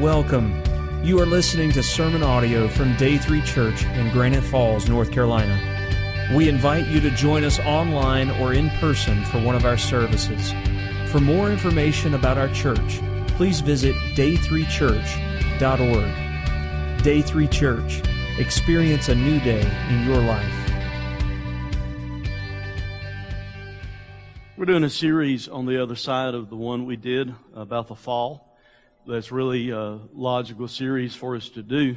Welcome. You are listening to sermon audio from Day 3 Church in Granite Falls, North Carolina. We invite you to join us online or in person for one of our services. For more information about our church, please visit day3church.org. Day 3 Church. Experience a new day in your life. We're doing a series on the other side of the one we did about the fall that's really a logical series for us to do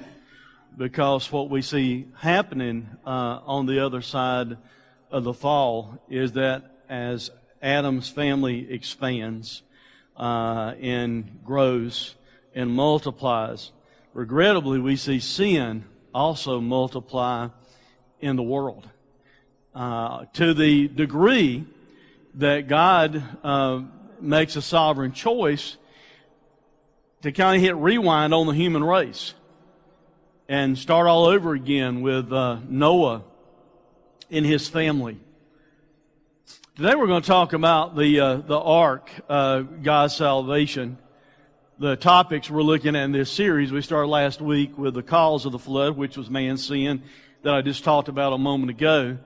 because what we see happening uh, on the other side of the fall is that as Adam's family expands uh, and grows and multiplies, regrettably, we see sin also multiply in the world. Uh, to the degree that God uh, makes a sovereign choice to kind of hit rewind on the human race and start all over again with uh, Noah and his family. Today we're going to talk about the uh, the ark, uh, God's salvation. The topics we're looking at in this series, we started last week with the cause of the flood, which was man's sin, that I just talked about a moment ago.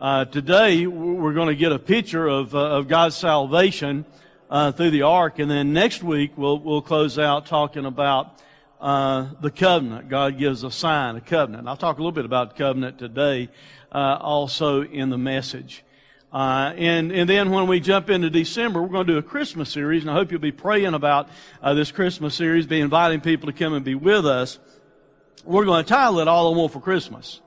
Uh, today we're going to get a picture of uh, of God's salvation uh, through the ark. And then next week, we'll, we'll close out talking about uh, the covenant. God gives a sign, a covenant. I'll talk a little bit about covenant today, uh, also in the message. Uh, and, and then when we jump into December, we're going to do a Christmas series, and I hope you'll be praying about uh, this Christmas series, be inviting people to come and be with us. We're going to title it All I Want for Christmas.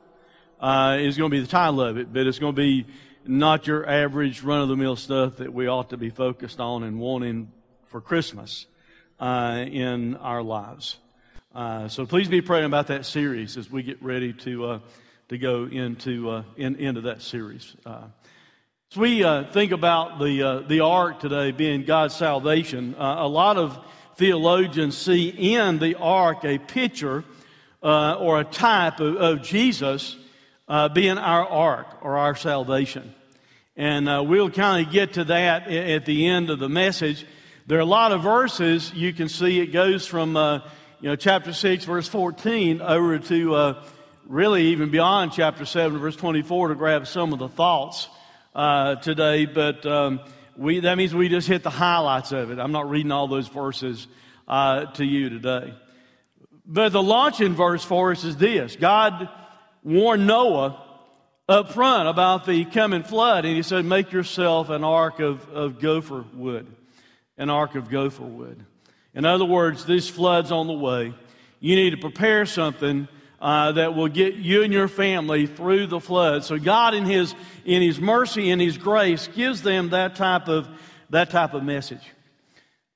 Uh, is going to be the title of it, but it's going to be not your average run of the mill stuff that we ought to be focused on and wanting for Christmas uh, in our lives. Uh, so please be praying about that series as we get ready to uh, to go into uh, in, into that series. Uh, as we uh, think about the the ark today being God's salvation, a lot of theologians see in the ark a picture or a type of, of Jesus uh, being our ark or our salvation. And uh, we'll kind of get to that at the end of the message. There are a lot of verses you can see. It goes from uh, you know chapter six, verse fourteen, over to uh, really even beyond chapter seven, verse twenty-four, to grab some of the thoughts uh, today. But um, we that means we just hit the highlights of it. I'm not reading all those verses uh, to you today. But the launching verse for us is this: God warned Noah up front about the coming flood, and he said, Make yourself an ark of, of gopher wood. An ark of gopher wood. In other words, this flood's on the way. You need to prepare something uh, that will get you and your family through the flood. So God, in His in His mercy and His grace, gives them that type of that type of message.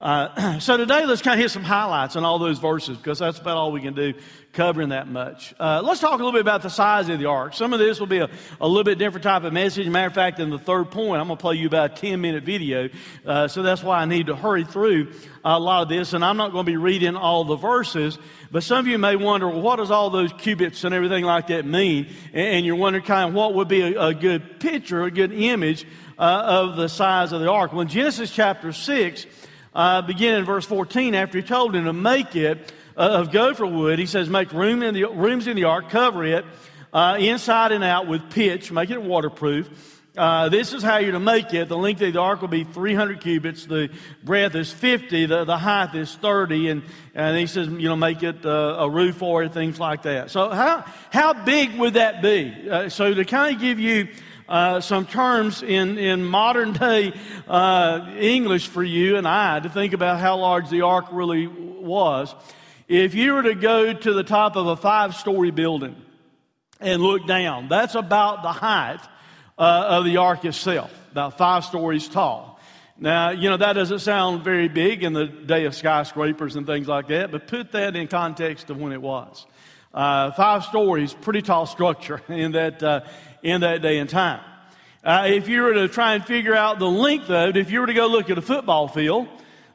Uh, so today, let's kind of hit some highlights on all those verses because that's about all we can do covering that much. Uh, let's talk a little bit about the size of the ark. Some of this will be a, a little bit different type of message. Matter of fact, in the third point, I'm going to play you about a 10 minute video. Uh, so that's why I need to hurry through a lot of this. And I'm not going to be reading all the verses, but some of you may wonder, well, what does all those cubits and everything like that mean? And, and you're wondering kind of what would be a, a good picture, a good image uh, of the size of the ark. Well, in Genesis chapter 6, uh, beginning in verse 14, after he told him to make it uh, of gopher wood, he says, make room in the, rooms in the ark, cover it uh, inside and out with pitch, make it waterproof. Uh, this is how you're to make it. The length of the ark will be 300 cubits. The breadth is 50. The, the height is 30. And, and he says, you know, make it uh, a roof for it, things like that. So how, how big would that be? Uh, so to kind of give you uh, some terms in, in modern day uh, English for you and I to think about how large the ark really was. If you were to go to the top of a five story building and look down, that's about the height uh, of the ark itself, about five stories tall. Now, you know, that doesn't sound very big in the day of skyscrapers and things like that, but put that in context of when it was. Uh, five stories, pretty tall structure in that, uh, in that day and time. Uh, if you were to try and figure out the length of it, if you were to go look at a football field,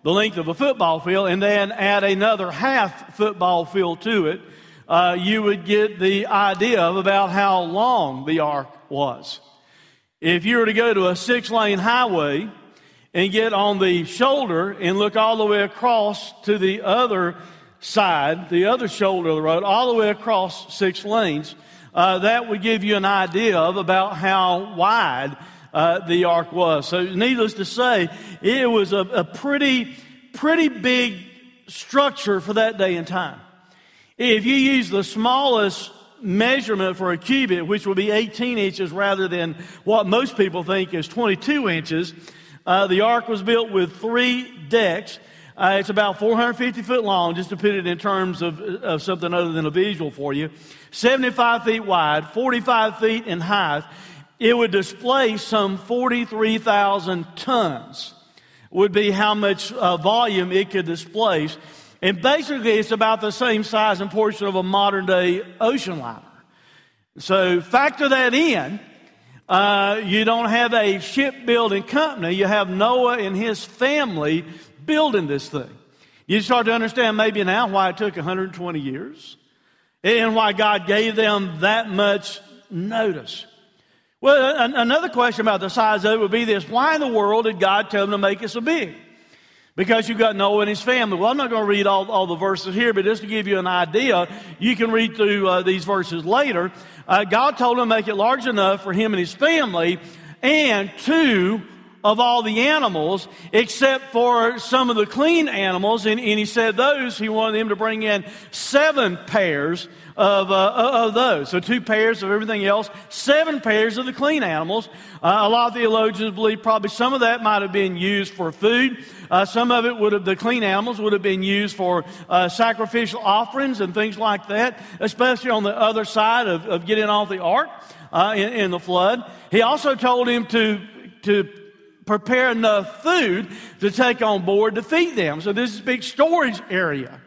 the length of a football field, and then add another half football field to it, uh, you would get the idea of about how long the ark was. If you were to go to a six lane highway and get on the shoulder and look all the way across to the other side, the other shoulder of the road, all the way across six lanes. Uh, that would give you an idea of about how wide uh, the ark was. So, needless to say, it was a, a pretty, pretty big structure for that day and time. If you use the smallest measurement for a cubit, which would be 18 inches rather than what most people think is 22 inches, uh, the ark was built with three decks. Uh, it's about 450 foot long, just to put it in terms of, of something other than a visual for you. 75 feet wide, 45 feet in height. It would display some 43,000 tons, would be how much uh, volume it could displace. And basically, it's about the same size and portion of a modern day ocean liner. So factor that in. Uh, you don't have a shipbuilding company. You have Noah and his family building this thing. You start to understand maybe now why it took 120 years and why God gave them that much notice. Well, another question about the size of it would be this why in the world did God tell them to make it so big? Because you've got Noah and his family. Well, I'm not going to read all, all the verses here, but just to give you an idea, you can read through uh, these verses later. Uh, God told him to make it large enough for him and his family and two of all the animals except for some of the clean animals. And, and he said those, he wanted them to bring in seven pairs of, uh, of those. So two pairs of everything else, seven pairs of the clean animals. Uh, a lot of theologians believe probably some of that might have been used for food. Uh, some of it would have, the clean animals would have been used for uh, sacrificial offerings and things like that, especially on the other side of, of getting off the ark uh, in, in the flood. He also told him to, to prepare enough food to take on board to feed them. So this is a big storage area.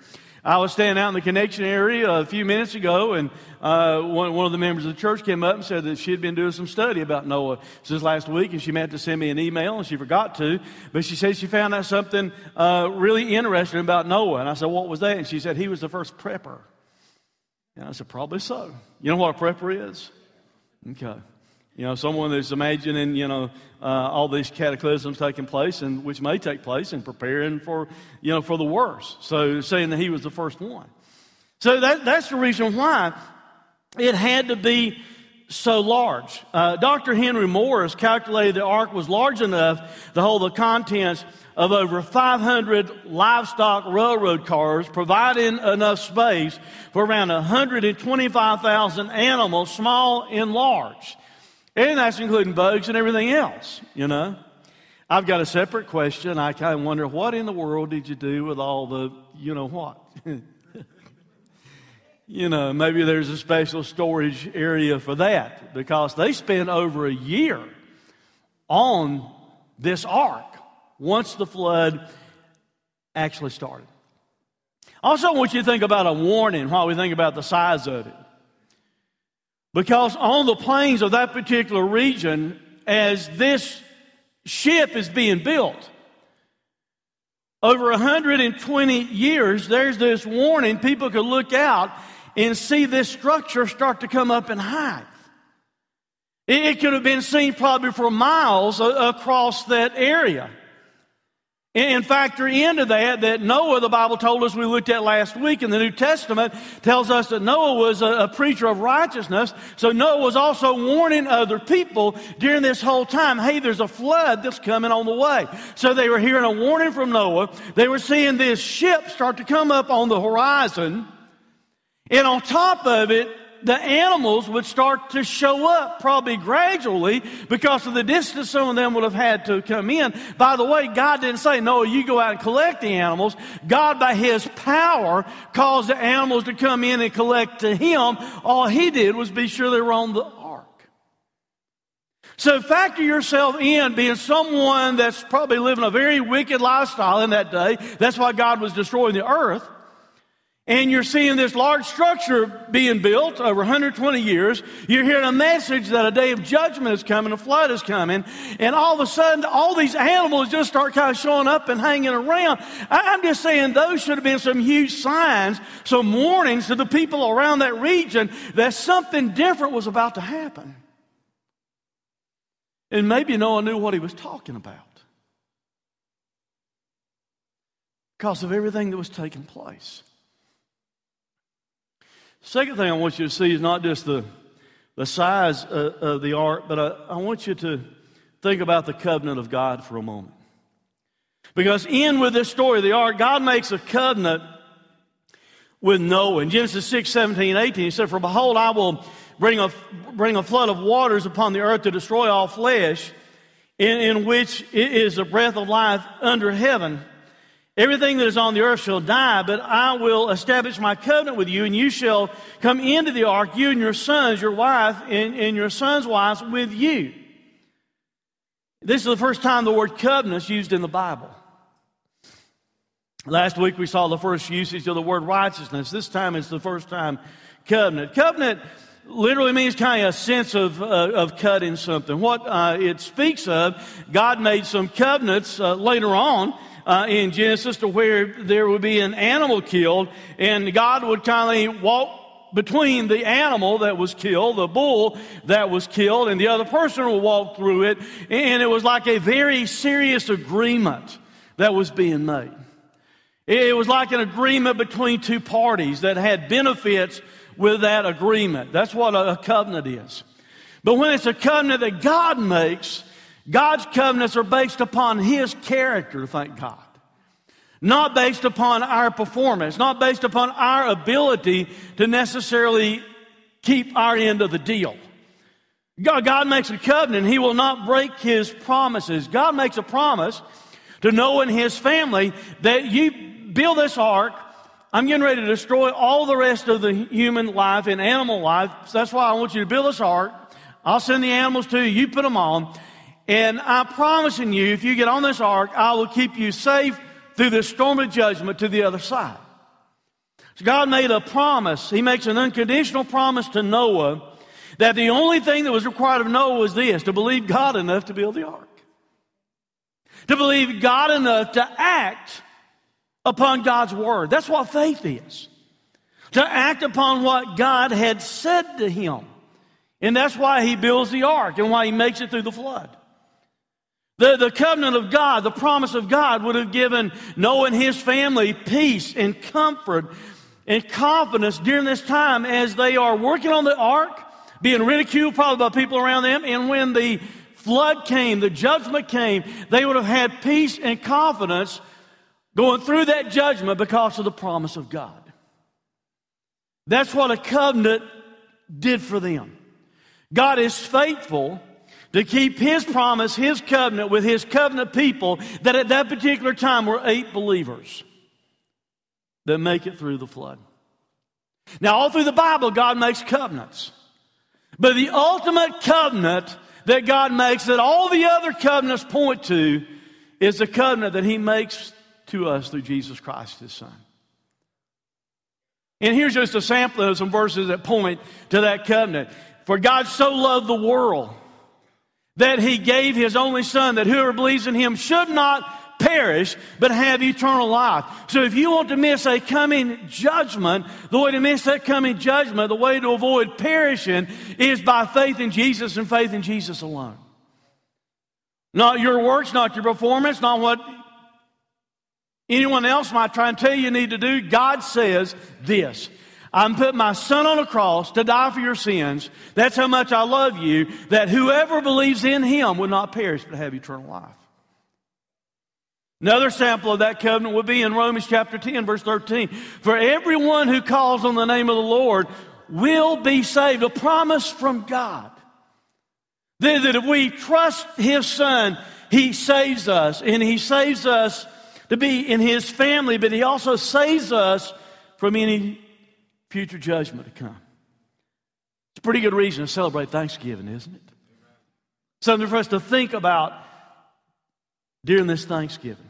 I was standing out in the connection area a few minutes ago, and uh, one, one, of the members of the church came up and said that she had been doing some study about Noah since last week, and she meant to send me an email, and she forgot to. But she said she found out something uh, really interesting about Noah. And I said, What was that? And she said, He was the first prepper. And I said, Probably so. You know what a prepper is? Okay. You know, someone that's imagining, you know, uh, all these cataclysms taking place and which may take place and preparing for, you know, for the worst. So saying that he was the first one. So that, that's the reason why it had to be so large. Uh, Dr. Henry Morris calculated the ark was large enough to hold the contents of over 500 livestock railroad cars, providing enough space for around 125,000 animals, small and large. And that's including bugs and everything else, you know. I've got a separate question. I kind of wonder what in the world did you do with all the, you know what? you know, maybe there's a special storage area for that because they spent over a year on this ark once the flood actually started. Also, I want you to think about a warning while we think about the size of it. Because on the plains of that particular region, as this ship is being built, over 120 years, there's this warning. People could look out and see this structure start to come up in height. It could have been seen probably for miles across that area. And factor into that that Noah, the Bible told us we looked at last week in the New Testament, tells us that Noah was a, a, preacher of righteousness. So Noah was also warning other people during this whole time, hey, there's a flood that's coming on the way. So they were hearing a warning from Noah. They were seeing this ship start to come up on the horizon. And on top of it, the animals would start to show up probably gradually because of the distance some of them would have had to come in. By the way, God didn't say, no, you go out and collect the animals. God, by His power, caused the animals to come in and collect to Him. All He did was be sure they were on the ark. So factor yourself in being someone that's probably living a very wicked lifestyle in that day. That's why God was destroying the earth. And you're seeing this large structure being built over 120 years. You're hearing a message that a day of judgment is coming, a flood is coming. And all of a sudden, all these animals just start kind of showing up and hanging around. I'm just saying those should have been some huge signs, some warnings to the people around that region that something different was about to happen. And maybe Noah knew what he was talking about because of everything that was taking place. Second thing I want you to see is not just the, the size of, of the ark, but I, I want you to think about the covenant of God for a moment. Because in with this story of the ark, God makes a covenant with Noah. In Genesis 6, 17, 18, he said, For behold, I will bring a, bring a flood of waters upon the earth to destroy all flesh, in, in which is the breath of life under heaven. Everything that is on the earth shall die, but I will establish my covenant with you, and you shall come into the ark, you and your sons, your wife, and, and your sons' wives with you. This is the first time the word covenant is used in the Bible. Last week we saw the first usage of the word righteousness. This time it's the first time covenant. Covenant literally means kind of a sense of, uh, of cutting something. What uh, it speaks of, God made some covenants uh, later on uh, in Genesis to where there would be an animal killed, and God would kind of walk between the animal that was killed, the bull that was killed, and the other person would walk through it, and it was like a very serious agreement that was being made. It was like an agreement between two parties that had benefits with that agreement. That's what a covenant is. But when it's a covenant that God makes, God's covenants are based upon His character, thank God. Not based upon our performance, not based upon our ability to necessarily keep our end of the deal. God, God makes a covenant, He will not break His promises. God makes a promise to Noah and his family that you build this ark, I'm getting ready to destroy all the rest of the human life and animal life. So that's why I want you to build this ark. I'll send the animals to you. You put them on. And I'm promising you, if you get on this ark, I will keep you safe through the storm of judgment to the other side. So God made a promise. He makes an unconditional promise to Noah that the only thing that was required of Noah was this to believe God enough to build the ark. To believe God enough to act upon God's word. That's what faith is. To act upon what God had said to him. And that's why he builds the ark and why he makes it through the flood. The, the covenant of God, the promise of God would have given Noah and his family peace and comfort and confidence during this time as they are working on the ark, being ridiculed probably by people around them. And when the flood came, the judgment came, they would have had peace and confidence going through that judgment because of the promise of God. That's what a covenant did for them. God is faithful to keep His promise, His covenant with His covenant people that at that particular time were eight believers that make it through the flood. Now, all through the Bible, God makes covenants. But the ultimate covenant that God makes, that all the other covenants point to, is the covenant that He makes to us through Jesus Christ, his son. And here's just a sample of some verses that point to that covenant. For God so loved the world that he gave his only son that whoever believes in him should not perish but have eternal life. So if you want to miss a coming judgment, the way to miss that coming judgment, the way to avoid perishing is by faith in Jesus and faith in Jesus alone. Not your works, not your performance, not what anyone else might try and tell you you need to do. God says this. I'm putting my son on a cross to die for your sins. That's how much I love you, that whoever believes in him will not perish but have eternal life. Another sample of that covenant would be in Romans chapter 10, verse 13. For everyone who calls on the name of the Lord will be saved. A promise from God. That if we trust his son, he saves us. And he saves us to be in his family, but he also saves us from any future judgment to come. It's a pretty good reason to celebrate Thanksgiving, isn't it? Something for us to think about during this Thanksgiving.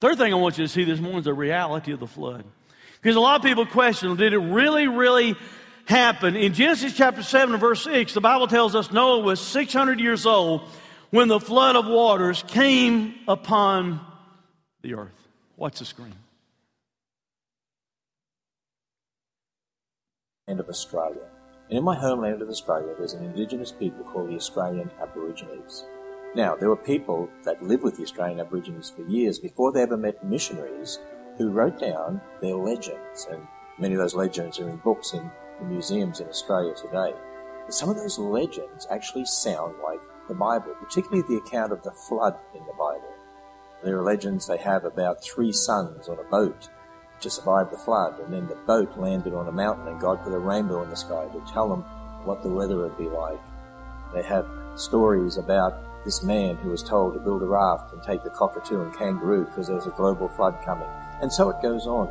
Third thing I want you to see this morning is the reality of the flood. Because a lot of people question, did it really, really happen? In Genesis chapter 7 and verse 6, the Bible tells us Noah was 600 years old when the flood of waters came upon the earth. Watch the screen. Of Australia. And in my homeland of Australia, there's an indigenous people called the Australian Aborigines. Now, there were people that lived with the Australian Aborigines for years before they ever met missionaries who wrote down their legends and Many of those legends are in books in, in museums in Australia today. But some of those legends actually sound like the Bible, particularly the account of the flood in the Bible. There are legends they have about three sons on a boat to survive the flood, and then the boat landed on a mountain, and God put a rainbow in the sky to tell them what the weather would be like. They have stories about this man who was told to build a raft and take the cockatoo and kangaroo because there was a global flood coming. And so it goes on.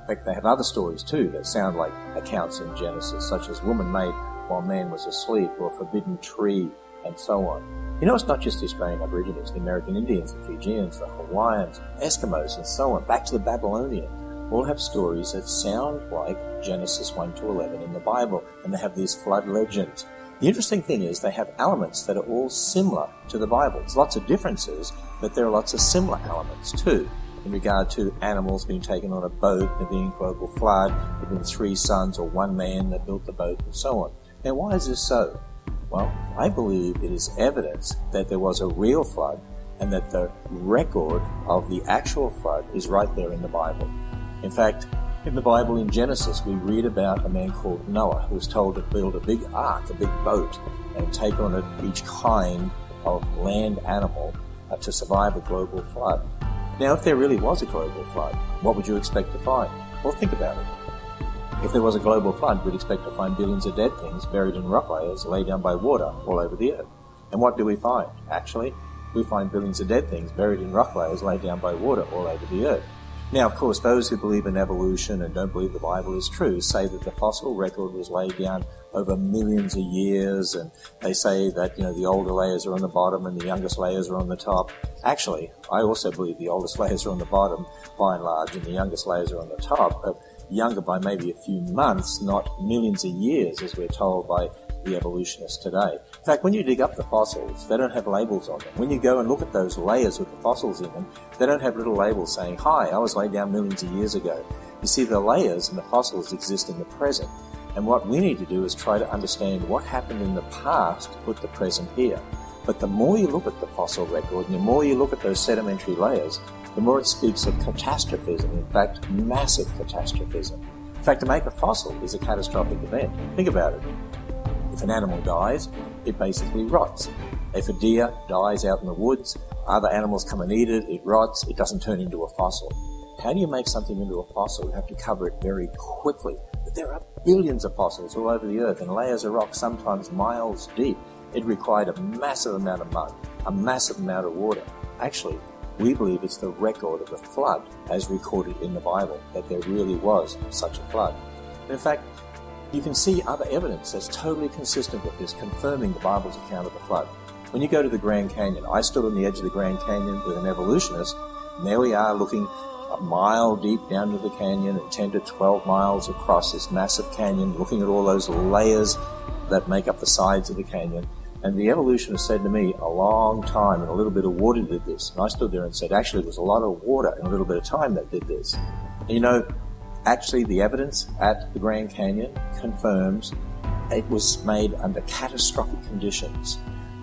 In fact, they have other stories too that sound like accounts in Genesis, such as woman made while man was asleep, or forbidden tree, and so on. You know, it's not just the Australian Aborigines, the American Indians, the Fijians, the Hawaiians, Eskimos, and so on, back to the Babylonians, all have stories that sound like Genesis 1 to 11 in the Bible, and they have these flood legends. The interesting thing is they have elements that are all similar to the Bible. There's lots of differences, but there are lots of similar elements too. In regard to animals being taken on a boat, there being a global flood, there being three sons or one man that built the boat, and so on. Now, why is this so? Well, I believe it is evidence that there was a real flood and that the record of the actual flood is right there in the Bible. In fact, in the Bible, in Genesis, we read about a man called Noah who was told to build a big ark, a big boat, and take on it each kind of land animal uh, to survive a global flood. Now, if there really was a global flood, what would you expect to find? Well, think about it. If there was a global flood, we'd expect to find billions of dead things buried in rock layers laid down by water all over the earth. And what do we find? Actually, we find billions of dead things buried in rock layers laid down by water all over the earth. Now, of course, those who believe in evolution and don't believe the Bible is true say that the fossil record was laid down over millions of years, and they say that, you know, the older layers are on the bottom and the youngest layers are on the top. Actually, I also believe the oldest layers are on the bottom by and large, and the youngest layers are on the top, but younger by maybe a few months, not millions of years, as we're told by the evolutionists today. In fact, when you dig up the fossils, they don't have labels on them. When you go and look at those layers with the fossils in them, they don't have little labels saying, Hi, I was laid down millions of years ago. You see, the layers and the fossils exist in the present. And what we need to do is try to understand what happened in the past to put the present here. But the more you look at the fossil record and the more you look at those sedimentary layers, the more it speaks of catastrophism, in fact, massive catastrophism. In fact, to make a fossil is a catastrophic event. Think about it. If an animal dies, it basically rots. If a deer dies out in the woods, other animals come and eat it, it rots, it doesn't turn into a fossil. How do you make something into a fossil? You have to cover it very quickly. But there are billions of fossils all over the earth and layers of rock sometimes miles deep. It required a massive amount of mud, a massive amount of water. Actually, we believe it's the record of the flood as recorded in the Bible, that there really was such a flood. In fact, you can see other evidence that's totally consistent with this, confirming the Bible's account of the flood. When you go to the Grand Canyon, I stood on the edge of the Grand Canyon with an evolutionist, and there we are looking a mile deep down to the canyon and 10 to 12 miles across this massive canyon, looking at all those layers that make up the sides of the canyon. And the evolutionist said to me, a long time and a little bit of water did this. And I stood there and said, actually, it was a lot of water and a little bit of time that did this. And you know, Actually, the evidence at the Grand Canyon confirms it was made under catastrophic conditions.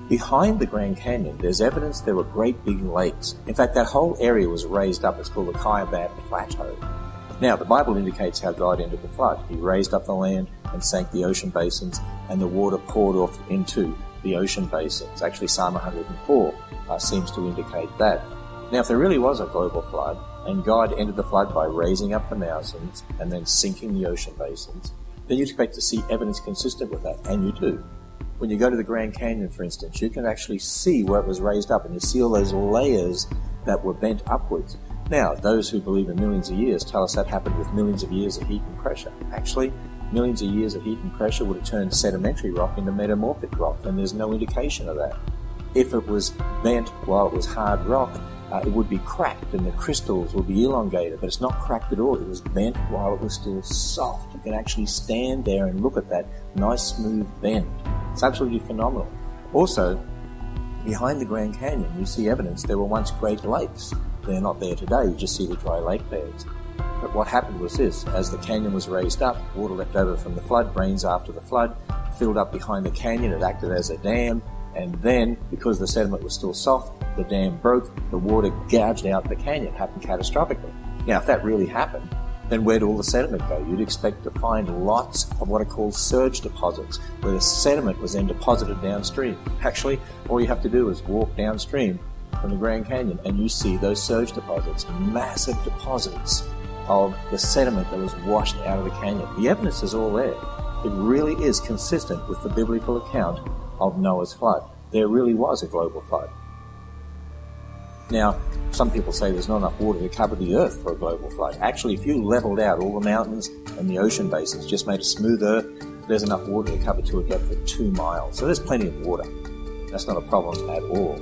Behind the Grand Canyon, there's evidence there were great big lakes. In fact, that whole area was raised up. It's called the Kaibab Plateau. Now, the Bible indicates how God ended the flood. He raised up the land and sank the ocean basins, and the water poured off into the ocean basins. Actually, Psalm 104 uh, seems to indicate that. Now, if there really was a global flood, and God ended the flood by raising up the mountains and then sinking the ocean basins, then you'd expect to see evidence consistent with that, and you do. When you go to the Grand Canyon, for instance, you can actually see where it was raised up, and you see all those layers that were bent upwards. Now, those who believe in millions of years tell us that happened with millions of years of heat and pressure. Actually, millions of years of heat and pressure would have turned sedimentary rock into metamorphic rock, and there's no indication of that. If it was bent while it was hard rock, uh, it would be cracked and the crystals would be elongated, but it's not cracked at all. It was bent while it was still soft. You can actually stand there and look at that nice smooth bend. It's absolutely phenomenal. Also, behind the Grand Canyon, you see evidence there were once great lakes. They're not there today, you just see the dry lake beds. But what happened was this as the canyon was raised up, water left over from the flood, rains after the flood, filled up behind the canyon, it acted as a dam, and then, because the sediment was still soft, the dam broke, the water gouged out the canyon, happened catastrophically. Now, if that really happened, then where'd all the sediment go? You'd expect to find lots of what are called surge deposits, where the sediment was then deposited downstream. Actually, all you have to do is walk downstream from the Grand Canyon and you see those surge deposits, massive deposits of the sediment that was washed out of the canyon. The evidence is all there. It really is consistent with the biblical account of Noah's flood. There really was a global flood. Now, some people say there's not enough water to cover the earth for a global flood. Actually, if you leveled out all the mountains and the ocean basins, just made a smooth earth, there's enough water to cover to a depth of two miles. So there's plenty of water. That's not a problem at all.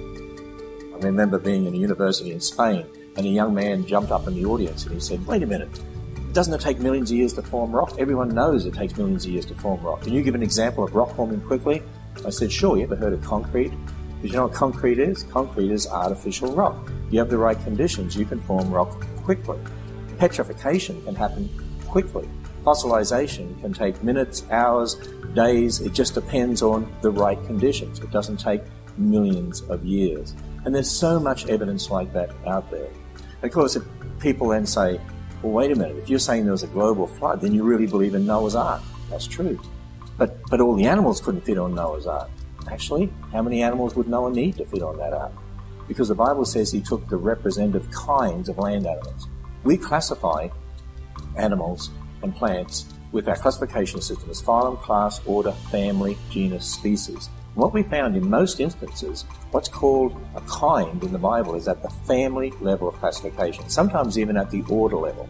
I remember being in a university in Spain, and a young man jumped up in the audience and he said, Wait a minute, doesn't it take millions of years to form rock? Everyone knows it takes millions of years to form rock. Can you give an example of rock forming quickly? I said, Sure, you ever heard of concrete? Because you know what concrete is? Concrete is artificial rock. You have the right conditions, you can form rock quickly. Petrification can happen quickly. Fossilization can take minutes, hours, days. It just depends on the right conditions. It doesn't take millions of years. And there's so much evidence like that out there. Of course, if people then say, well, wait a minute, if you're saying there was a global flood, then you really believe in Noah's Ark. That's true. But, but all the animals couldn't fit on Noah's Ark. Actually, how many animals would Noah need to fit on that ark? Because the Bible says he took the representative kinds of land animals. We classify animals and plants with our classification system as phylum, class, order, family, genus, species. What we found in most instances, what's called a kind in the Bible is at the family level of classification, sometimes even at the order level.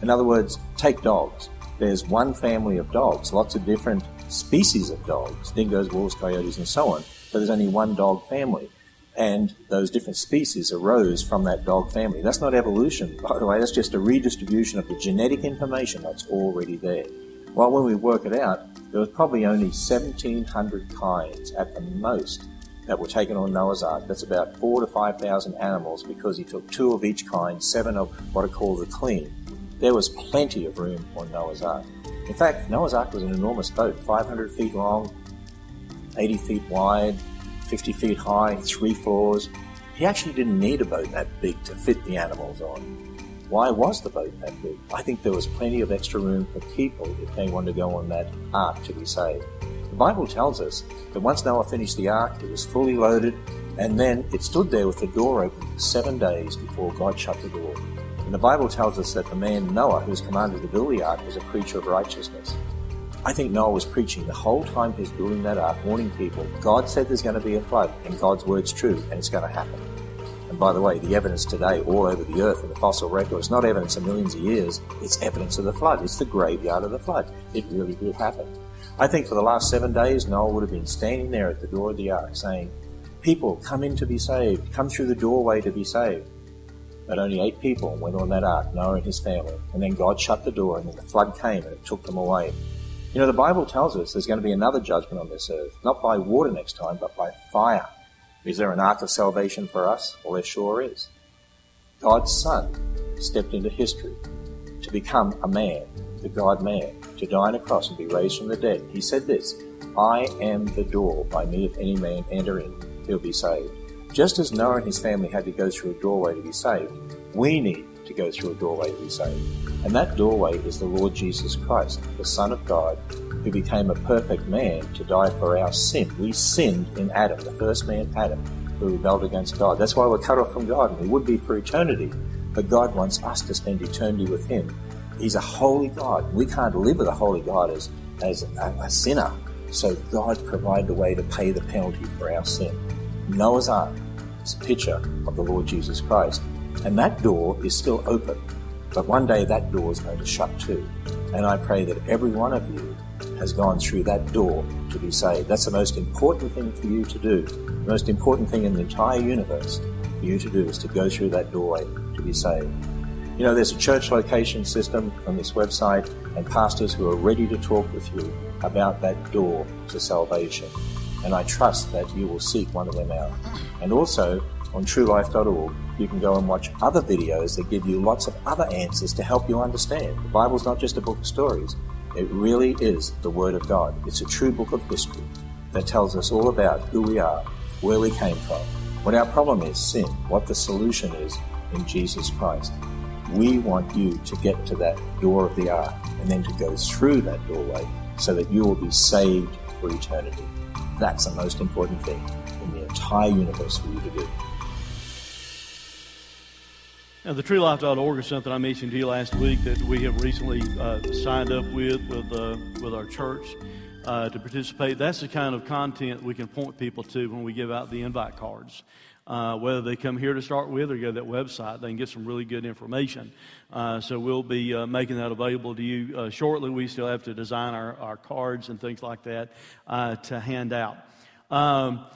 In other words, take dogs. There's one family of dogs, lots of different species of dogs, dingoes, wolves, coyotes, and so on, but there's only one dog family. And those different species arose from that dog family. That's not evolution, by the way, that's just a redistribution of the genetic information that's already there. Well, when we work it out, there was probably only 1,700 kinds at the most that were taken on Noah's Ark. That's about four to 5,000 animals because he took two of each kind, seven of what are called the clean. There was plenty of room on Noah's Ark. In fact, Noah's Ark was an enormous boat, 500 feet long, 80 feet wide, 50 feet high, three floors. He actually didn't need a boat that big to fit the animals on. Why was the boat that big? I think there was plenty of extra room for people if they wanted to go on that ark to be saved. The Bible tells us that once Noah finished the ark, it was fully loaded, and then it stood there with the door open for seven days before God shut the door. And the Bible tells us that the man Noah, who was commanded to build the ark, was a preacher of righteousness. I think Noah was preaching the whole time he was building that ark, warning people, God said there's going to be a flood, and God's word's true, and it's going to happen. And by the way, the evidence today all over the earth in the fossil record is not evidence of millions of years, it's evidence of the flood. It's the graveyard of the flood. It really did happen. I think for the last seven days, Noah would have been standing there at the door of the ark saying, People, come in to be saved. Come through the doorway to be saved. But only eight people went on that ark, Noah and his family. And then God shut the door, and then the flood came and it took them away. You know, the Bible tells us there's going to be another judgment on this earth, not by water next time, but by fire. Is there an ark of salvation for us? Well, there sure is. God's Son stepped into history to become a man, the God man, to die on a cross and be raised from the dead. He said this I am the door. By me, if any man enter in, he'll be saved. Just as Noah and his family had to go through a doorway to be saved, we need to go through a doorway to be saved. And that doorway is the Lord Jesus Christ, the Son of God, who became a perfect man to die for our sin. We sinned in Adam, the first man, Adam, who rebelled against God. That's why we're cut off from God, and we would be for eternity. But God wants us to spend eternity with Him. He's a holy God. We can't live with a holy God as, as a, a sinner. So God provided a way to pay the penalty for our sin. Noah's Ark is a picture of the Lord Jesus Christ. And that door is still open. But one day that door is going to shut too. And I pray that every one of you has gone through that door to be saved. That's the most important thing for you to do. The most important thing in the entire universe for you to do is to go through that doorway to be saved. You know, there's a church location system on this website and pastors who are ready to talk with you about that door to salvation. And I trust that you will seek one of them out. And also, on truelife.org, you can go and watch other videos that give you lots of other answers to help you understand. The Bible's not just a book of stories. It really is the Word of God. It's a true book of history that tells us all about who we are, where we came from, what our problem is, sin, what the solution is in Jesus Christ. We want you to get to that door of the ark and then to go through that doorway so that you will be saved for eternity. That's the most important thing in the entire universe for you to do. Now, the TrueLife.org is something I mentioned to you last week that we have recently uh, signed up with with, uh, with our church uh, to participate. That's the kind of content we can point people to when we give out the invite cards. Uh, whether they come here to start with or go to that website, they can get some really good information. Uh, so we'll be uh, making that available to you shortly. We still have to design our, our cards and things like that to hand out. Um,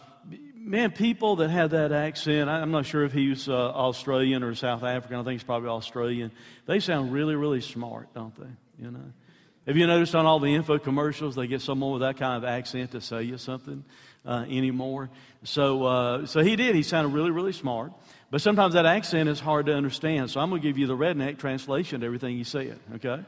man, people that have that accent, I'm not sure if he's uh, Australian or South African. I think he's probably Australian. They sound really, really smart, don't they? You know. Have you noticed on all the info commercials they get someone with that kind of accent to say you something uh, anymore? So, uh, so he did. He sounded really, really smart. But sometimes that accent is hard to understand. So I'm going to give you the redneck translation to everything he said. Okay.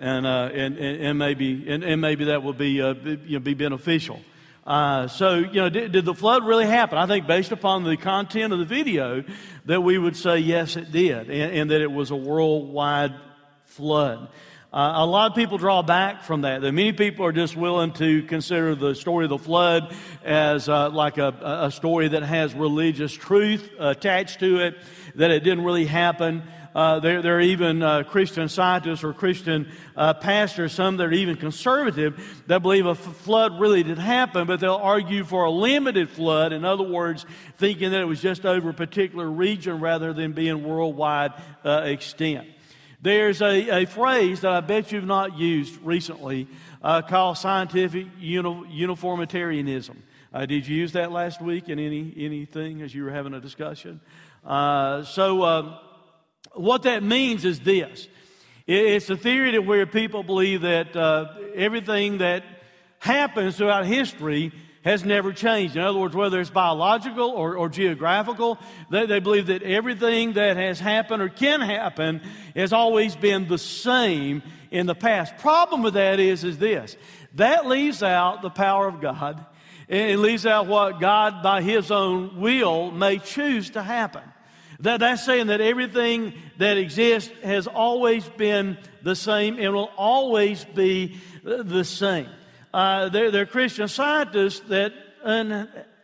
And, uh, and, and, and, maybe and, and, maybe that will be, uh, be, you know, be beneficial. Uh, so, you know, did, did, the flood really happen? I think based upon the content of the video, that we would say yes, it did, and, and that it was a worldwide flood. Uh, a lot of people draw back from that. Many people are just willing to consider the story of the flood as uh, like a, a, story that has religious truth attached to it, that it didn't really happen. Uh, there, there, are even uh, Christian scientists or Christian uh, pastors, some that are even conservative, that believe a f- flood really did happen, but they'll argue for a limited flood. In other words, thinking that it was just over a particular region rather than being worldwide uh, extent. There's a, a phrase that I bet you've not used recently uh, called scientific uni- uniformitarianism. Uh, did you use that last week in any anything as you were having a discussion? Uh, so, um, what that means is this: it's a theory that where people believe that uh, everything that happens throughout history has never changed. In other words, whether it's biological or, or geographical, they, they believe that everything that has happened or can happen has always been the same in the past. Problem with that is, is this. That leaves out the power of God. It leaves out what God, by His own will, may choose to happen. That, that's saying that everything that exists has always been the same and will always be the same uh, they're, they're, Christian scientists that,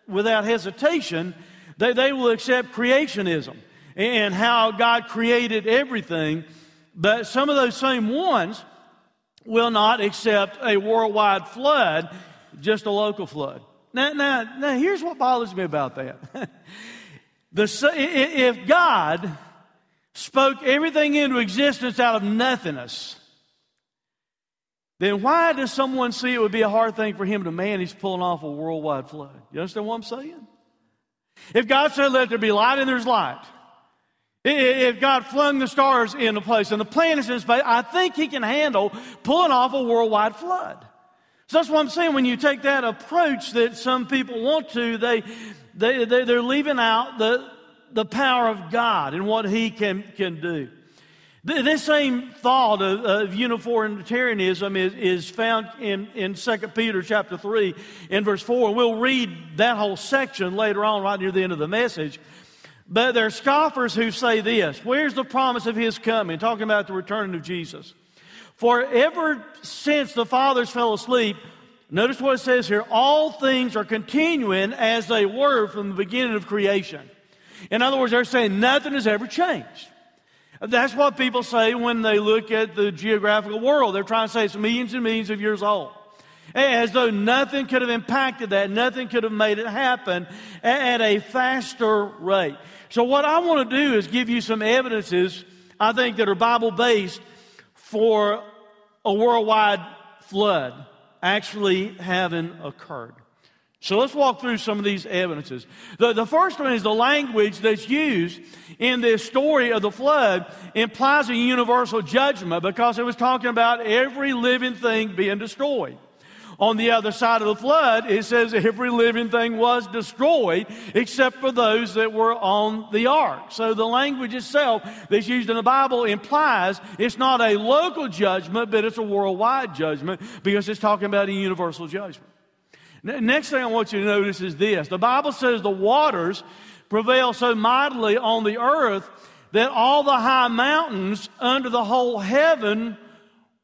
without hesitation, they, they will accept creationism and how God created everything. But some of those same ones will not accept a worldwide flood, just a local flood. Now, now, now here's what bothers me about that. the, if God spoke everything into existence out of nothingness, then why does someone see it would be a hard thing for him to manage pulling off a worldwide flood? You understand what I'm saying? If God said, let there be light and there's light, if God flung the stars into place and the planets in space, I think he can handle pulling off a worldwide flood. So that's what I'm saying. When you take that approach that some people want to, they, they, they, they're leaving out the, the power of God and what he can, can do. This same thought of, of uniformitarianism is, is found in, in 2 Peter chapter 3 in verse 4. We'll read that whole section later on, right near the end of the message. But there are scoffers who say this Where's the promise of his coming? Talking about the return of Jesus. For ever since the fathers fell asleep, notice what it says here all things are continuing as they were from the beginning of creation. In other words, they're saying nothing has ever changed. That's what people say when they look at the geographical world. They're trying to say it's millions and millions of years old. As though nothing could have impacted that, nothing could have made it happen at a faster rate. So, what I want to do is give you some evidences, I think, that are Bible based for a worldwide flood actually having occurred. So let's walk through some of these evidences. The, the first one is the language that's used in this story of the flood implies a universal judgment because it was talking about every living thing being destroyed. On the other side of the flood, it says every living thing was destroyed except for those that were on the ark. So the language itself that's used in the Bible implies it's not a local judgment, but it's a worldwide judgment because it's talking about a universal judgment. Next thing I want you to notice is this the Bible says the waters prevail so mightily on the earth that all the high mountains under the whole heaven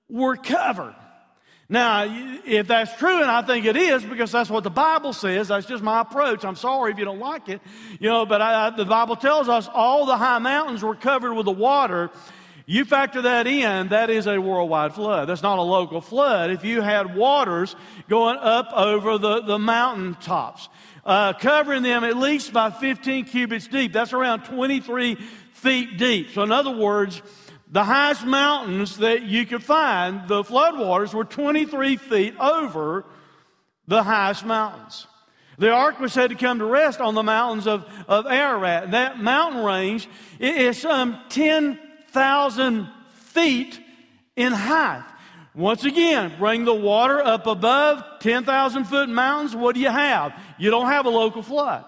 were covered. Now, if that's true, and I think it is because that's what the Bible says, that's just my approach. I'm sorry if you don't like it, you know, but I, the Bible tells us all the high mountains were covered with the water. You factor that in, that is a worldwide flood. That's not a local flood. If you had waters going up over the, the mountain tops, uh, covering them at least by 15 cubits deep, that's around 23 feet deep. So, in other words, the highest mountains that you could find, the floodwaters were 23 feet over the highest mountains. The ark was said to come to rest on the mountains of, of Ararat. That mountain range is some 10,000 feet in height. Once again, bring the water up above 10,000 foot mountains. What do you have? You don't have a local flood.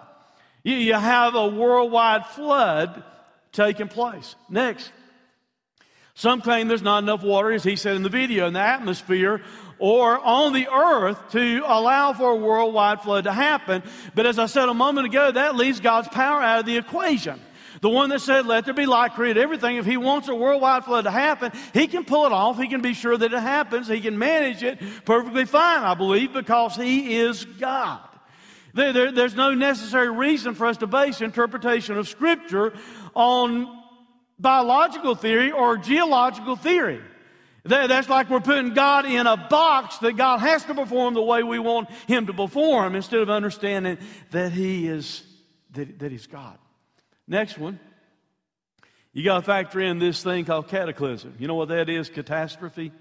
You, you have a worldwide flood taking place. Next, some claim there's not enough water, as he said in the video, in the atmosphere or on the earth to allow for a worldwide flood to happen. But as I said a moment ago, that leaves God's power out of the equation. The one that said, let there be light, create everything. If he wants a worldwide flood to happen, he can pull it off. He can be sure that it happens. He can manage it perfectly fine, I believe, because he is God. There, there, there's no necessary reason for us to base interpretation of Scripture on biological theory or geological theory. That's like we're putting God in a box that God has to perform the way we want Him to perform instead of understanding that He is, that, that He's God. Next one. You got to factor in this thing called cataclysm. You know what that is? Catastrophe.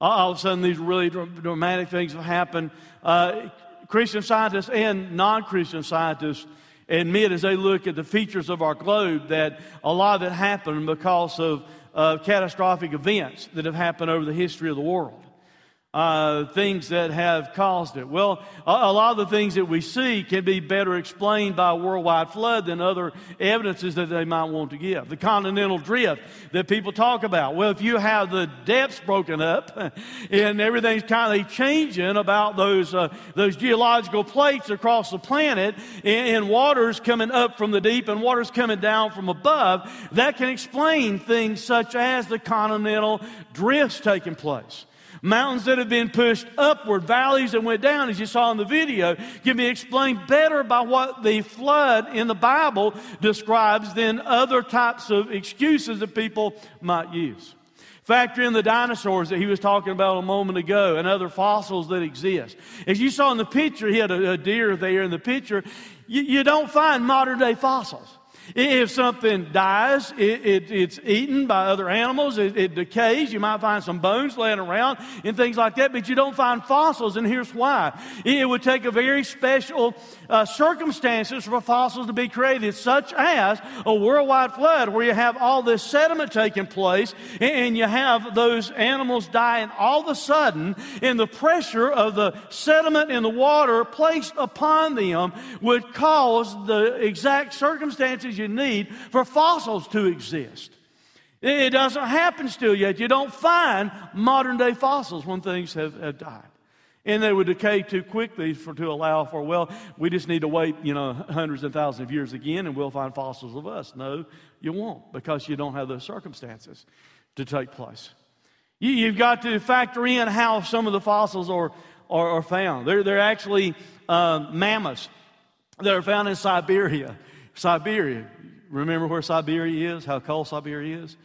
All of a sudden, these really dramatic things have happened. Uh, Christian scientists and non Christian scientists admit as they look at the features of our globe that a lot of it happened because of uh, catastrophic events that have happened over the history of the world uh, things that have caused it? Well, a, a, lot of the things that we see can be better explained by a worldwide flood than other evidences that they might want to give. The continental drift that people talk about. Well, if you have the depths broken up and everything's kind of changing about those, uh, those geological plates across the planet and, and waters coming up from the deep and waters coming down from above, that can explain things such as the continental drifts taking place. Mountains that have been pushed upward, valleys that went down, as you saw in the video, can be explained better by what the flood in the Bible describes than other types of excuses that people might use. Factor in the dinosaurs that he was talking about a moment ago and other fossils that exist. As you saw in the picture, he had a, a deer there in the picture. You, you don't find modern day fossils. If something dies, it, it, it's eaten by other animals, it, it, decays. You might find some bones laying around and things like that, but you don't find fossils, and here's why. It would take a very special uh, circumstances for fossils to be created, such as a worldwide flood where you have all this sediment taking place and you have those animals dying all of a sudden, and the pressure of the sediment in the water placed upon them would cause the exact circumstances you need for fossils to exist. It doesn't happen still yet. You don't find modern day fossils when things have, have died. And they would decay too quickly for, to allow for, well, we just need to wait, you know, hundreds and thousands of years again and we'll find fossils of us. No, you won't because you don't have those circumstances to take place. You, have got to factor in how some of the fossils are, are, are found. They're, they're actually uh, mammoths that are found in Siberia. Siberia. Remember where Siberia is, how cold Siberia is?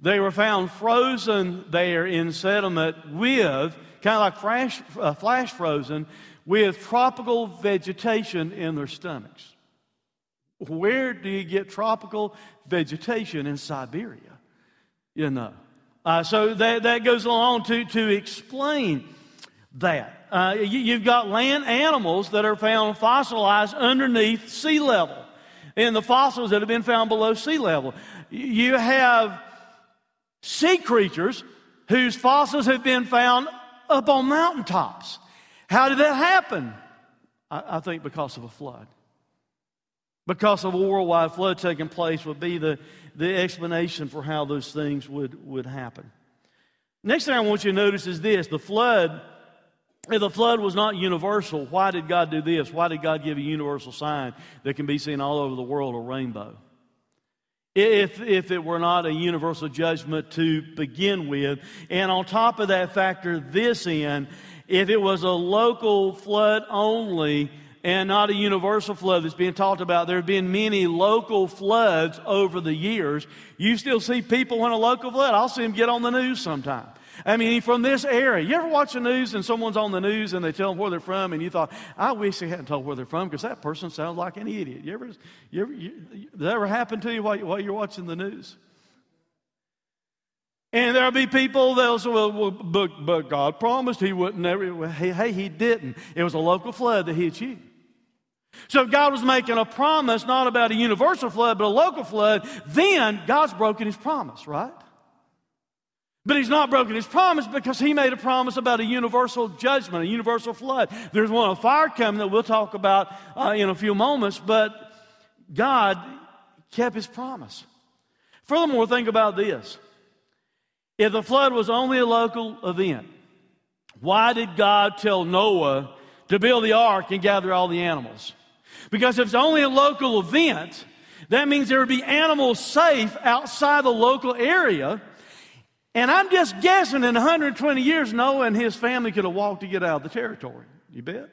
They were found frozen there in sediment with, kind of like flash, uh, flash frozen, with tropical vegetation in their stomachs. Where do you get tropical vegetation in Siberia? You know. Uh, so that, that goes along to, to explain that. Uh, you, have got land animals that are found fossilized underneath sea level in the fossils that have been found below sea level. You have sea creatures whose fossils have been found up on mountaintops. How did that happen? I, I think because of a flood. Because of a worldwide flood taking place would be the, the explanation for how those things would, would happen. Next thing I want you to notice is this the flood if the flood was not universal, why did God do this? Why did God give a universal sign that can be seen all over the world, a rainbow? If, if it were not a universal judgment to begin with. And on top of that, factor this in if it was a local flood only and not a universal flood that's being talked about, there have been many local floods over the years. You still see people when a local flood, I'll see them get on the news sometime. I mean, from this area. You ever watch the news and someone's on the news and they tell them where they're from and you thought, I wish they hadn't told where they're from because that person sounds like an idiot. You ever, you ever, you, that ever happen to you while, while you're watching the news? And there'll be people that'll say, well, but, but God promised He wouldn't never. Hey, hey, He didn't. It was a local flood that hit you. So if God was making a promise, not about a universal flood, but a local flood, then God's broken His promise, right? But he's not broken his promise because he made a promise about a universal judgment, a universal flood. There's one of fire coming that we'll talk about uh, in a few moments, but God kept his promise. Furthermore, think about this. If the flood was only a local event, why did God tell Noah to build the ark and gather all the animals? Because if it's only a local event, that means there would be animals safe outside the local area and I'm just guessing in 120 years, Noah and his family could have walked to get out of the territory. You bet?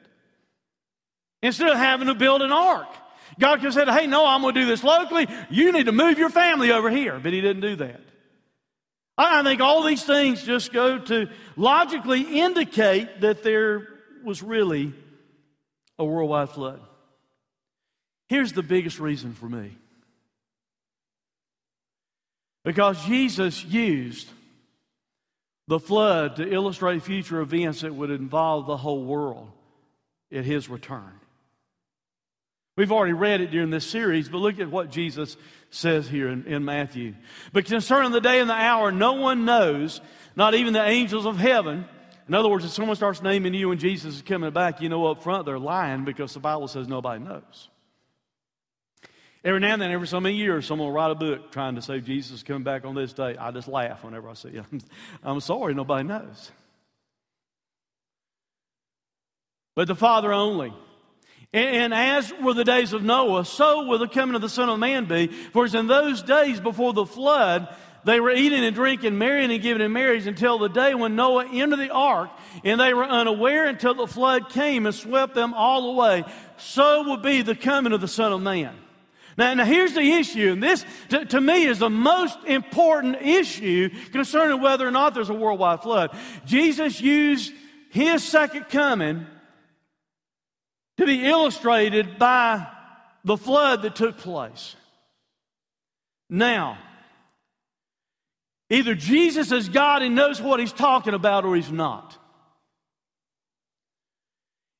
Instead of having to build an ark. God could have said, hey, no, I'm going to do this locally. You need to move your family over here. But he didn't do that. I think all these things just go to logically indicate that there was really a worldwide flood. Here's the biggest reason for me. Because Jesus used the flood to illustrate future events that would involve the whole world at his return. We've already read it during this series, but look at what Jesus says here in, in, Matthew. But concerning the day and the hour, no one knows, not even the angels of heaven. In other words, if someone starts naming you when Jesus is coming back, you know up front they're lying because the Bible says nobody knows. Every now and then, every so many years, someone will write a book trying to say Jesus is coming back on this day. I just laugh whenever I see it. I'm sorry, nobody knows. But the Father only. And, as were the days of Noah, so will the coming of the Son of Man be. For as in those days before the flood, they were eating and drinking, marrying and giving in marriage until the day when Noah entered the ark, and they were unaware until the flood came and swept them all away. So will be the coming of the Son of Man. Now, now here's the issue, and this to, to, me is the most important issue concerning whether or not there's a worldwide flood. Jesus used his second coming to be illustrated by the flood that took place. Now, either Jesus is God and knows what he's talking about or he's not.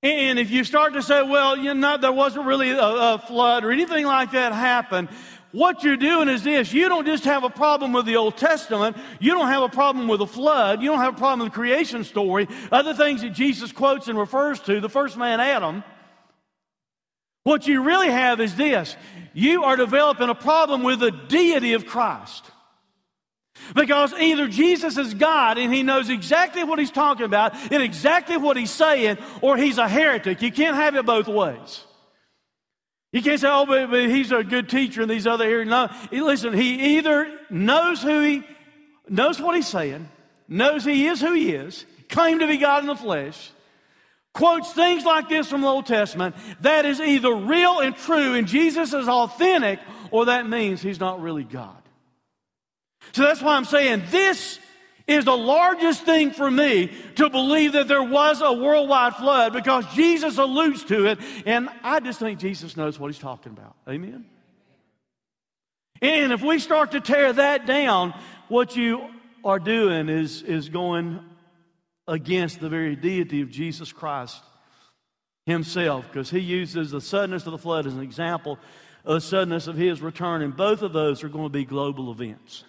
And if you start to say, well, you know, there wasn't really a, a flood or anything like that happened, what you're doing is this. You don't just have a problem with the Old Testament. You don't have a problem with the flood. You don't have a problem with the creation story. Other things that Jesus quotes and refers to, the first man, Adam. What you really have is this. You are developing a problem with the deity of Christ. Because either Jesus is God and he knows exactly what he's talking about and exactly what he's saying, or he's a heretic. You can't have it both ways. You can't say, oh, but, but he's a good teacher in these other areas. No, listen, he either knows who he knows what he's saying, knows he is who he is, claimed to be God in the flesh, quotes things like this from the Old Testament. That is either real and true, and Jesus is authentic, or that means he's not really God. So that's why I'm saying this is the largest thing for me to believe that there was a worldwide flood because Jesus alludes to it, and I just think Jesus knows what he's talking about. Amen? And if we start to tear that down, what you are doing is, is going against the very deity of Jesus Christ himself because he uses the suddenness of the flood as an example of the suddenness of his return, and both of those are going to be global events.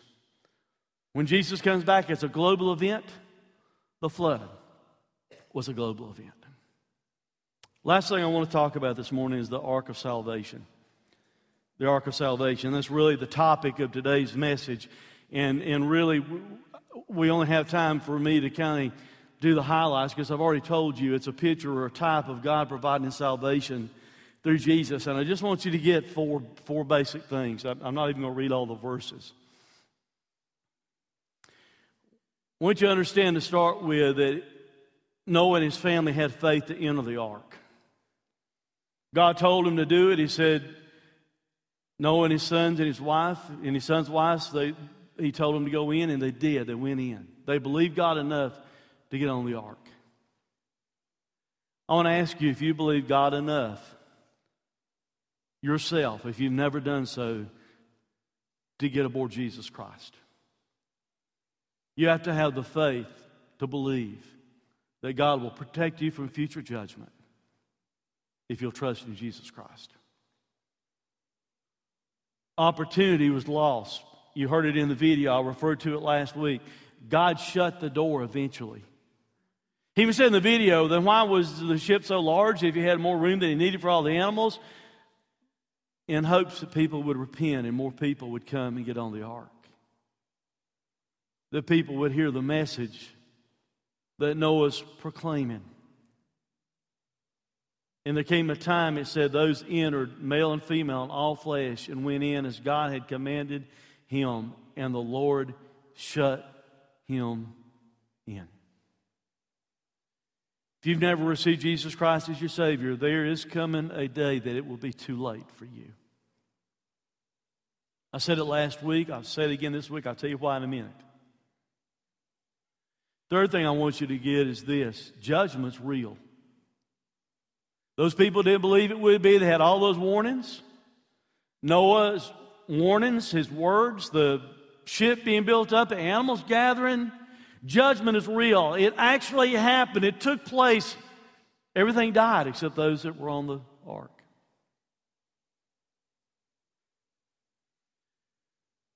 When Jesus comes back, it's a global event. The flood was a global event. Last thing I want to talk about this morning is the ark of salvation. The ark of salvation. That's really the topic of today's message. And, and really, we only have time for me to kind of do the highlights because I've already told you it's a picture or a type of God providing salvation through Jesus. And I just want you to get four, four basic things. I'm not even going to read all the verses. I want you to understand to start with that Noah and his family had faith to enter the ark. God told him to do it. He said, Noah and his sons and his wife and his son's wives, they, he told them to go in, and they did. They went in. They believed God enough to get on the ark. I want to ask you if you believe God enough yourself, if you've never done so, to get aboard Jesus Christ. You have to have the faith to believe that God will protect you from future judgment if you'll trust in Jesus Christ. Opportunity was lost. You heard it in the video. I referred to it last week. God shut the door eventually. He even said in the video, then why was the ship so large if he had more room than he needed for all the animals? in hopes that people would repent and more people would come and get on the ark. That people would hear the message that Noah's proclaiming. And there came a time, it said, those entered, male and female, and all flesh, and went in as God had commanded him, and the Lord shut him in. If you've never received Jesus Christ as your Savior, there is coming a day that it will be too late for you. I said it last week. I'll say it again this week. I'll tell you why in a minute. Third thing I want you to get is this judgment's real. Those people didn't believe it would be. They had all those warnings. Noah's warnings, his words, the ship being built up, the animals gathering. Judgment is real. It actually happened. It took place. Everything died except those that were on the ark.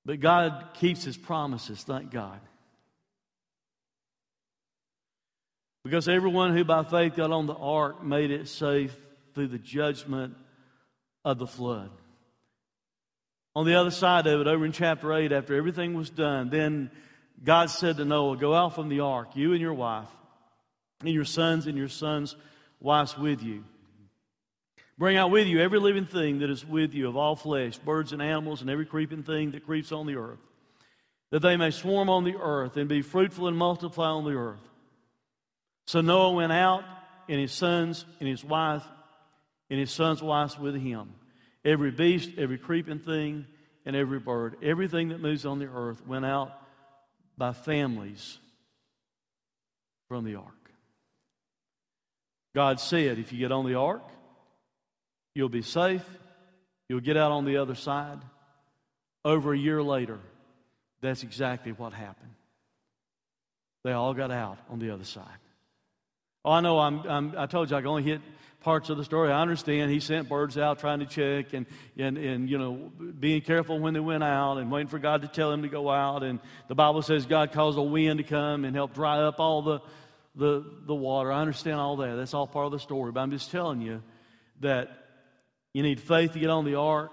But God keeps his promises, thank God. Because everyone who by faith got on the ark made it safe through the judgment of the flood. On the other side of it, over in chapter 8, after everything was done, then God said to Noah, Go out from the ark, you and your wife, and your sons and your sons' wives with you. Bring out with you every living thing that is with you of all flesh, birds and animals, and every creeping thing that creeps on the earth, that they may swarm on the earth and be fruitful and multiply on the earth. So Noah went out, and his sons and his wife, and his sons' wives with him. Every beast, every creeping thing, and every bird, everything that moves on the earth went out by families from the ark. God said, if you get on the ark, you'll be safe, you'll get out on the other side. Over a year later, that's exactly what happened. They all got out on the other side. Oh, I know I'm, I'm, i told you I can only hit parts of the story. I understand he sent birds out trying to check and, and, and, you know, being careful when they went out and waiting for God to tell him to go out. And the Bible says God caused a wind to come and help dry up all the, the, the water. I understand all that. That's all part of the story. But I'm just telling you that you need faith to get on the ark.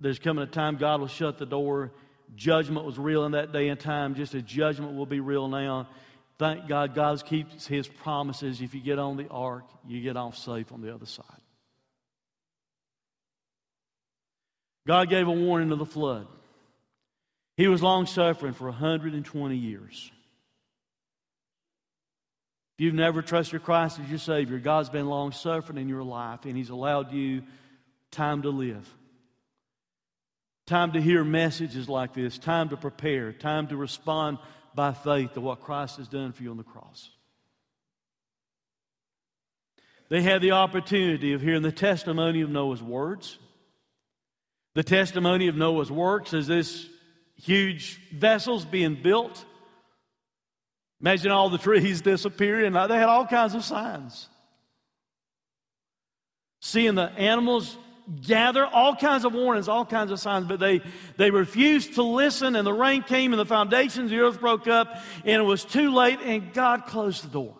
There's coming a time God will shut the door. Judgment was real in that day and time, just as judgment will be real now. Thank God, God keeps His promises. If you get on the ark, you get off safe on the other side. God gave a warning of the flood. He was long suffering for 120 years. If you've never trusted Christ as your Savior, God's been long suffering in your life, and He's allowed you time to live. Time to hear messages like this, time to prepare, time to respond by faith to what Christ has done for you on the cross. They had the opportunity of hearing the testimony of Noah's words, the testimony of Noah's works as this huge vessel's being built. Imagine all the trees disappearing. They had all kinds of signs. Seeing the animals gather all kinds of warnings, all kinds of signs, but they, they refused to listen, and the rain came, and the foundations of the earth broke up, and it was too late, and God closed the door.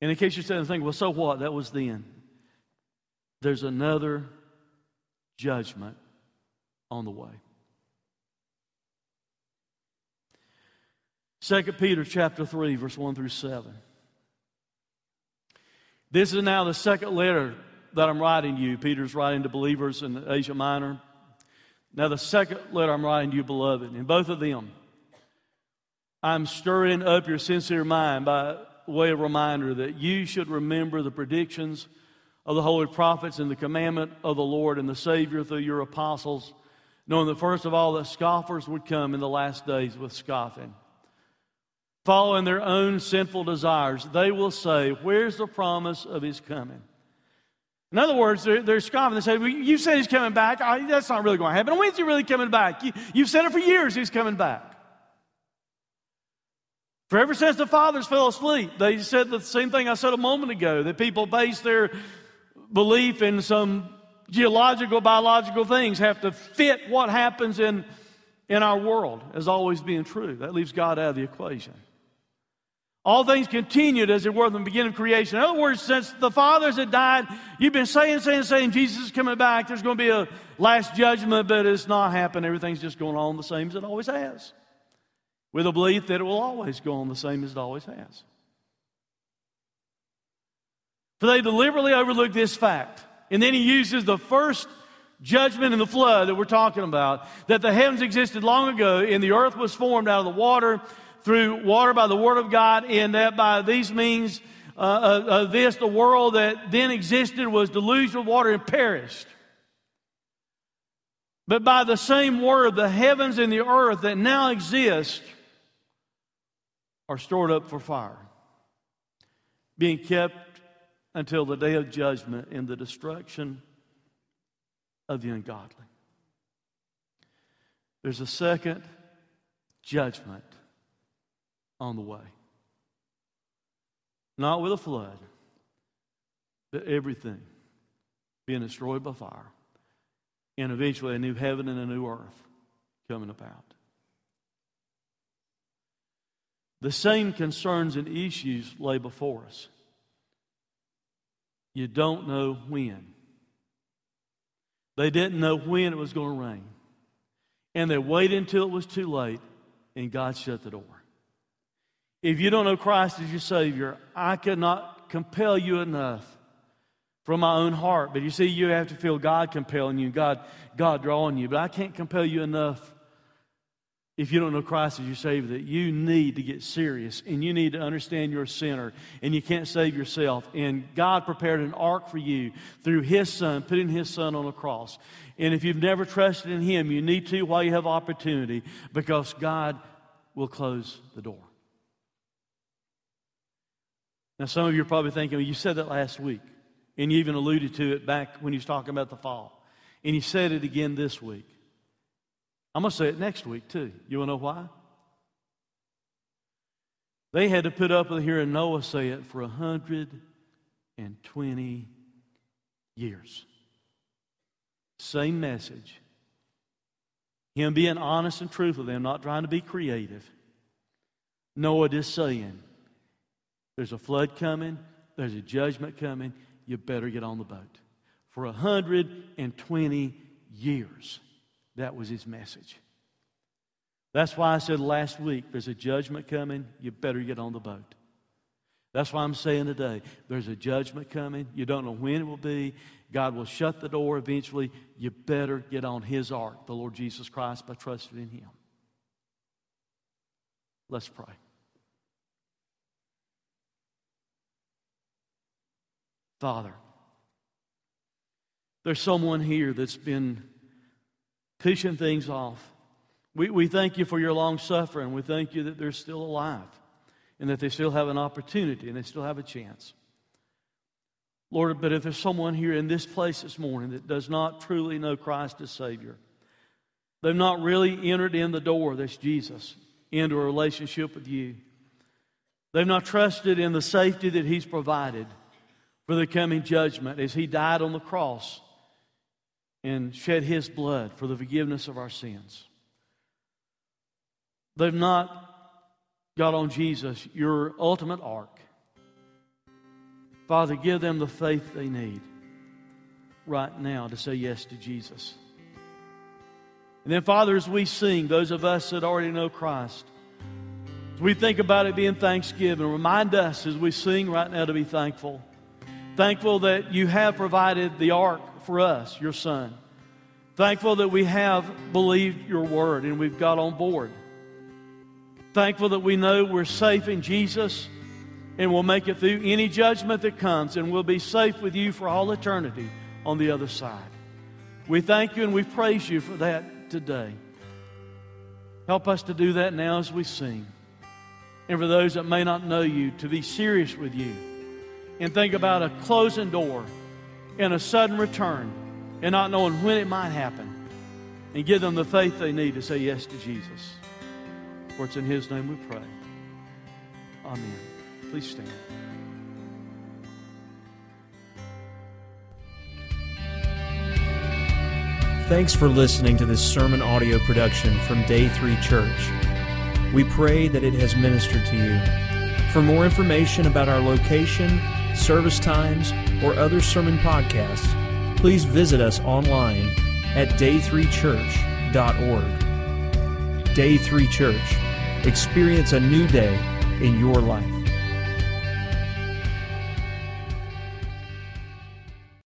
And in case you're sitting thinking, well, so what? That was then. There's another judgment on the way. 2 Peter chapter 3, verse 1 through 7. This is now the second letter that I'm writing you. Peter's writing to believers in Asia Minor. Now, the second letter I'm writing to you, beloved, in both of them, I'm stirring up your sincere mind by way of reminder that you should remember the predictions of the holy prophets and the commandment of the Lord and the Savior through your apostles, knowing that first of all that scoffers would come in the last days with scoffing. Following their own sinful desires, they will say, Where's the promise of his coming? In other words, they're, they're scoffing. They say, well, You said he's coming back. Oh, that's not really going to happen. When's he really coming back? You, you've said it for years, he's coming back. For ever since the fathers fell asleep, they said the same thing I said a moment ago that people base their belief in some geological, biological things have to fit what happens in, in our world as always being true. That leaves God out of the equation. All things continued as it were from the beginning of creation. In other words, since the fathers had died, you've been saying, saying, saying, Jesus is coming back. There's going to be a last judgment, but it's not happened. Everything's just going on the same as it always has with a belief that it will always go on the same as it always has. For they deliberately overlook this fact. And then he uses the first judgment in the flood that we're talking about that the heavens existed long ago and the earth was formed out of the water through water by the word of God, and that by these means uh, uh, uh this, the world that then existed was deluged with water and perished. But by the same word, the heavens and the earth that now exist are stored up for fire, being kept until the day of judgment and the destruction of the ungodly. There's a second judgment on the way. Not with a flood, but everything being destroyed by fire, and eventually a new heaven and a new earth coming about. The same concerns and issues lay before us. You don't know when. They didn't know when it was going to rain. And they waited until it was too late, and God shut the door. If you don't know Christ as your Savior, I cannot compel you enough from my own heart. But you see, you have to feel God compelling you, God, God drawing you. But I can't compel you enough if you don't know Christ as your Savior, that you need to get serious and you need to understand you're a sinner and you can't save yourself. And God prepared an ark for you through His Son, putting His Son on a cross. And if you've never trusted in Him, you need to while you have opportunity because God will close the door. Now, some of you are probably thinking, well, you said that last week, and you even alluded to it back when you was talking about the fall. And you said it again this week. I'm going to say it next week, too. You want to know why? They had to put up with hearing Noah say it for 120 years. Same message. Him being honest and truthful, them not trying to be creative. Noah just saying, there's a flood coming, there's a judgment coming, you better get on the boat. For 120 years. That was his message. That's why I said last week there's a judgment coming. You better get on the boat. That's why I'm saying today there's a judgment coming. You don't know when it will be. God will shut the door eventually. You better get on His ark, the Lord Jesus Christ, by trusting in Him. Let's pray. Father, there's someone here that's been pushing things off. We, we thank you for your long suffering. We thank you that they're still alive and that they still have an opportunity and they still have a chance. Lord, but if there's someone here in this place this morning that does not truly know Christ as Savior, they've not really entered in the door, that's Jesus, into a relationship with you. They've not trusted in the safety that He's provided for the coming judgment as He died on the cross and shed his blood for the forgiveness of our sins. They've not got on Jesus, your ultimate ark. Father, give them the faith they need right now to say yes to Jesus. And then, Father, as we sing, those of us that already know Christ, as we think about it being Thanksgiving, remind us as we sing right now to be thankful Thankful that you have provided the ark for us, your son. Thankful that we have believed your word and we've got on board. Thankful that we know we're safe in Jesus and we'll make it through any judgment that comes and we'll be safe with you for all eternity on the other side. We thank you and we praise you for that today. Help us to do that now as we sing. And for those that may not know you, to be serious with you and think about a closing door and a sudden return and not knowing when it might happen. And give them the faith they need to say yes to Jesus. For it's in His name we pray. Amen. Please stand. Thanks for listening to this sermon audio production from Day 3 Church. We pray that it has ministered to you. For more information about our location, service times, or other sermon podcasts, please visit us online at day3church.org. Day 3 Church. Experience a new day in your life.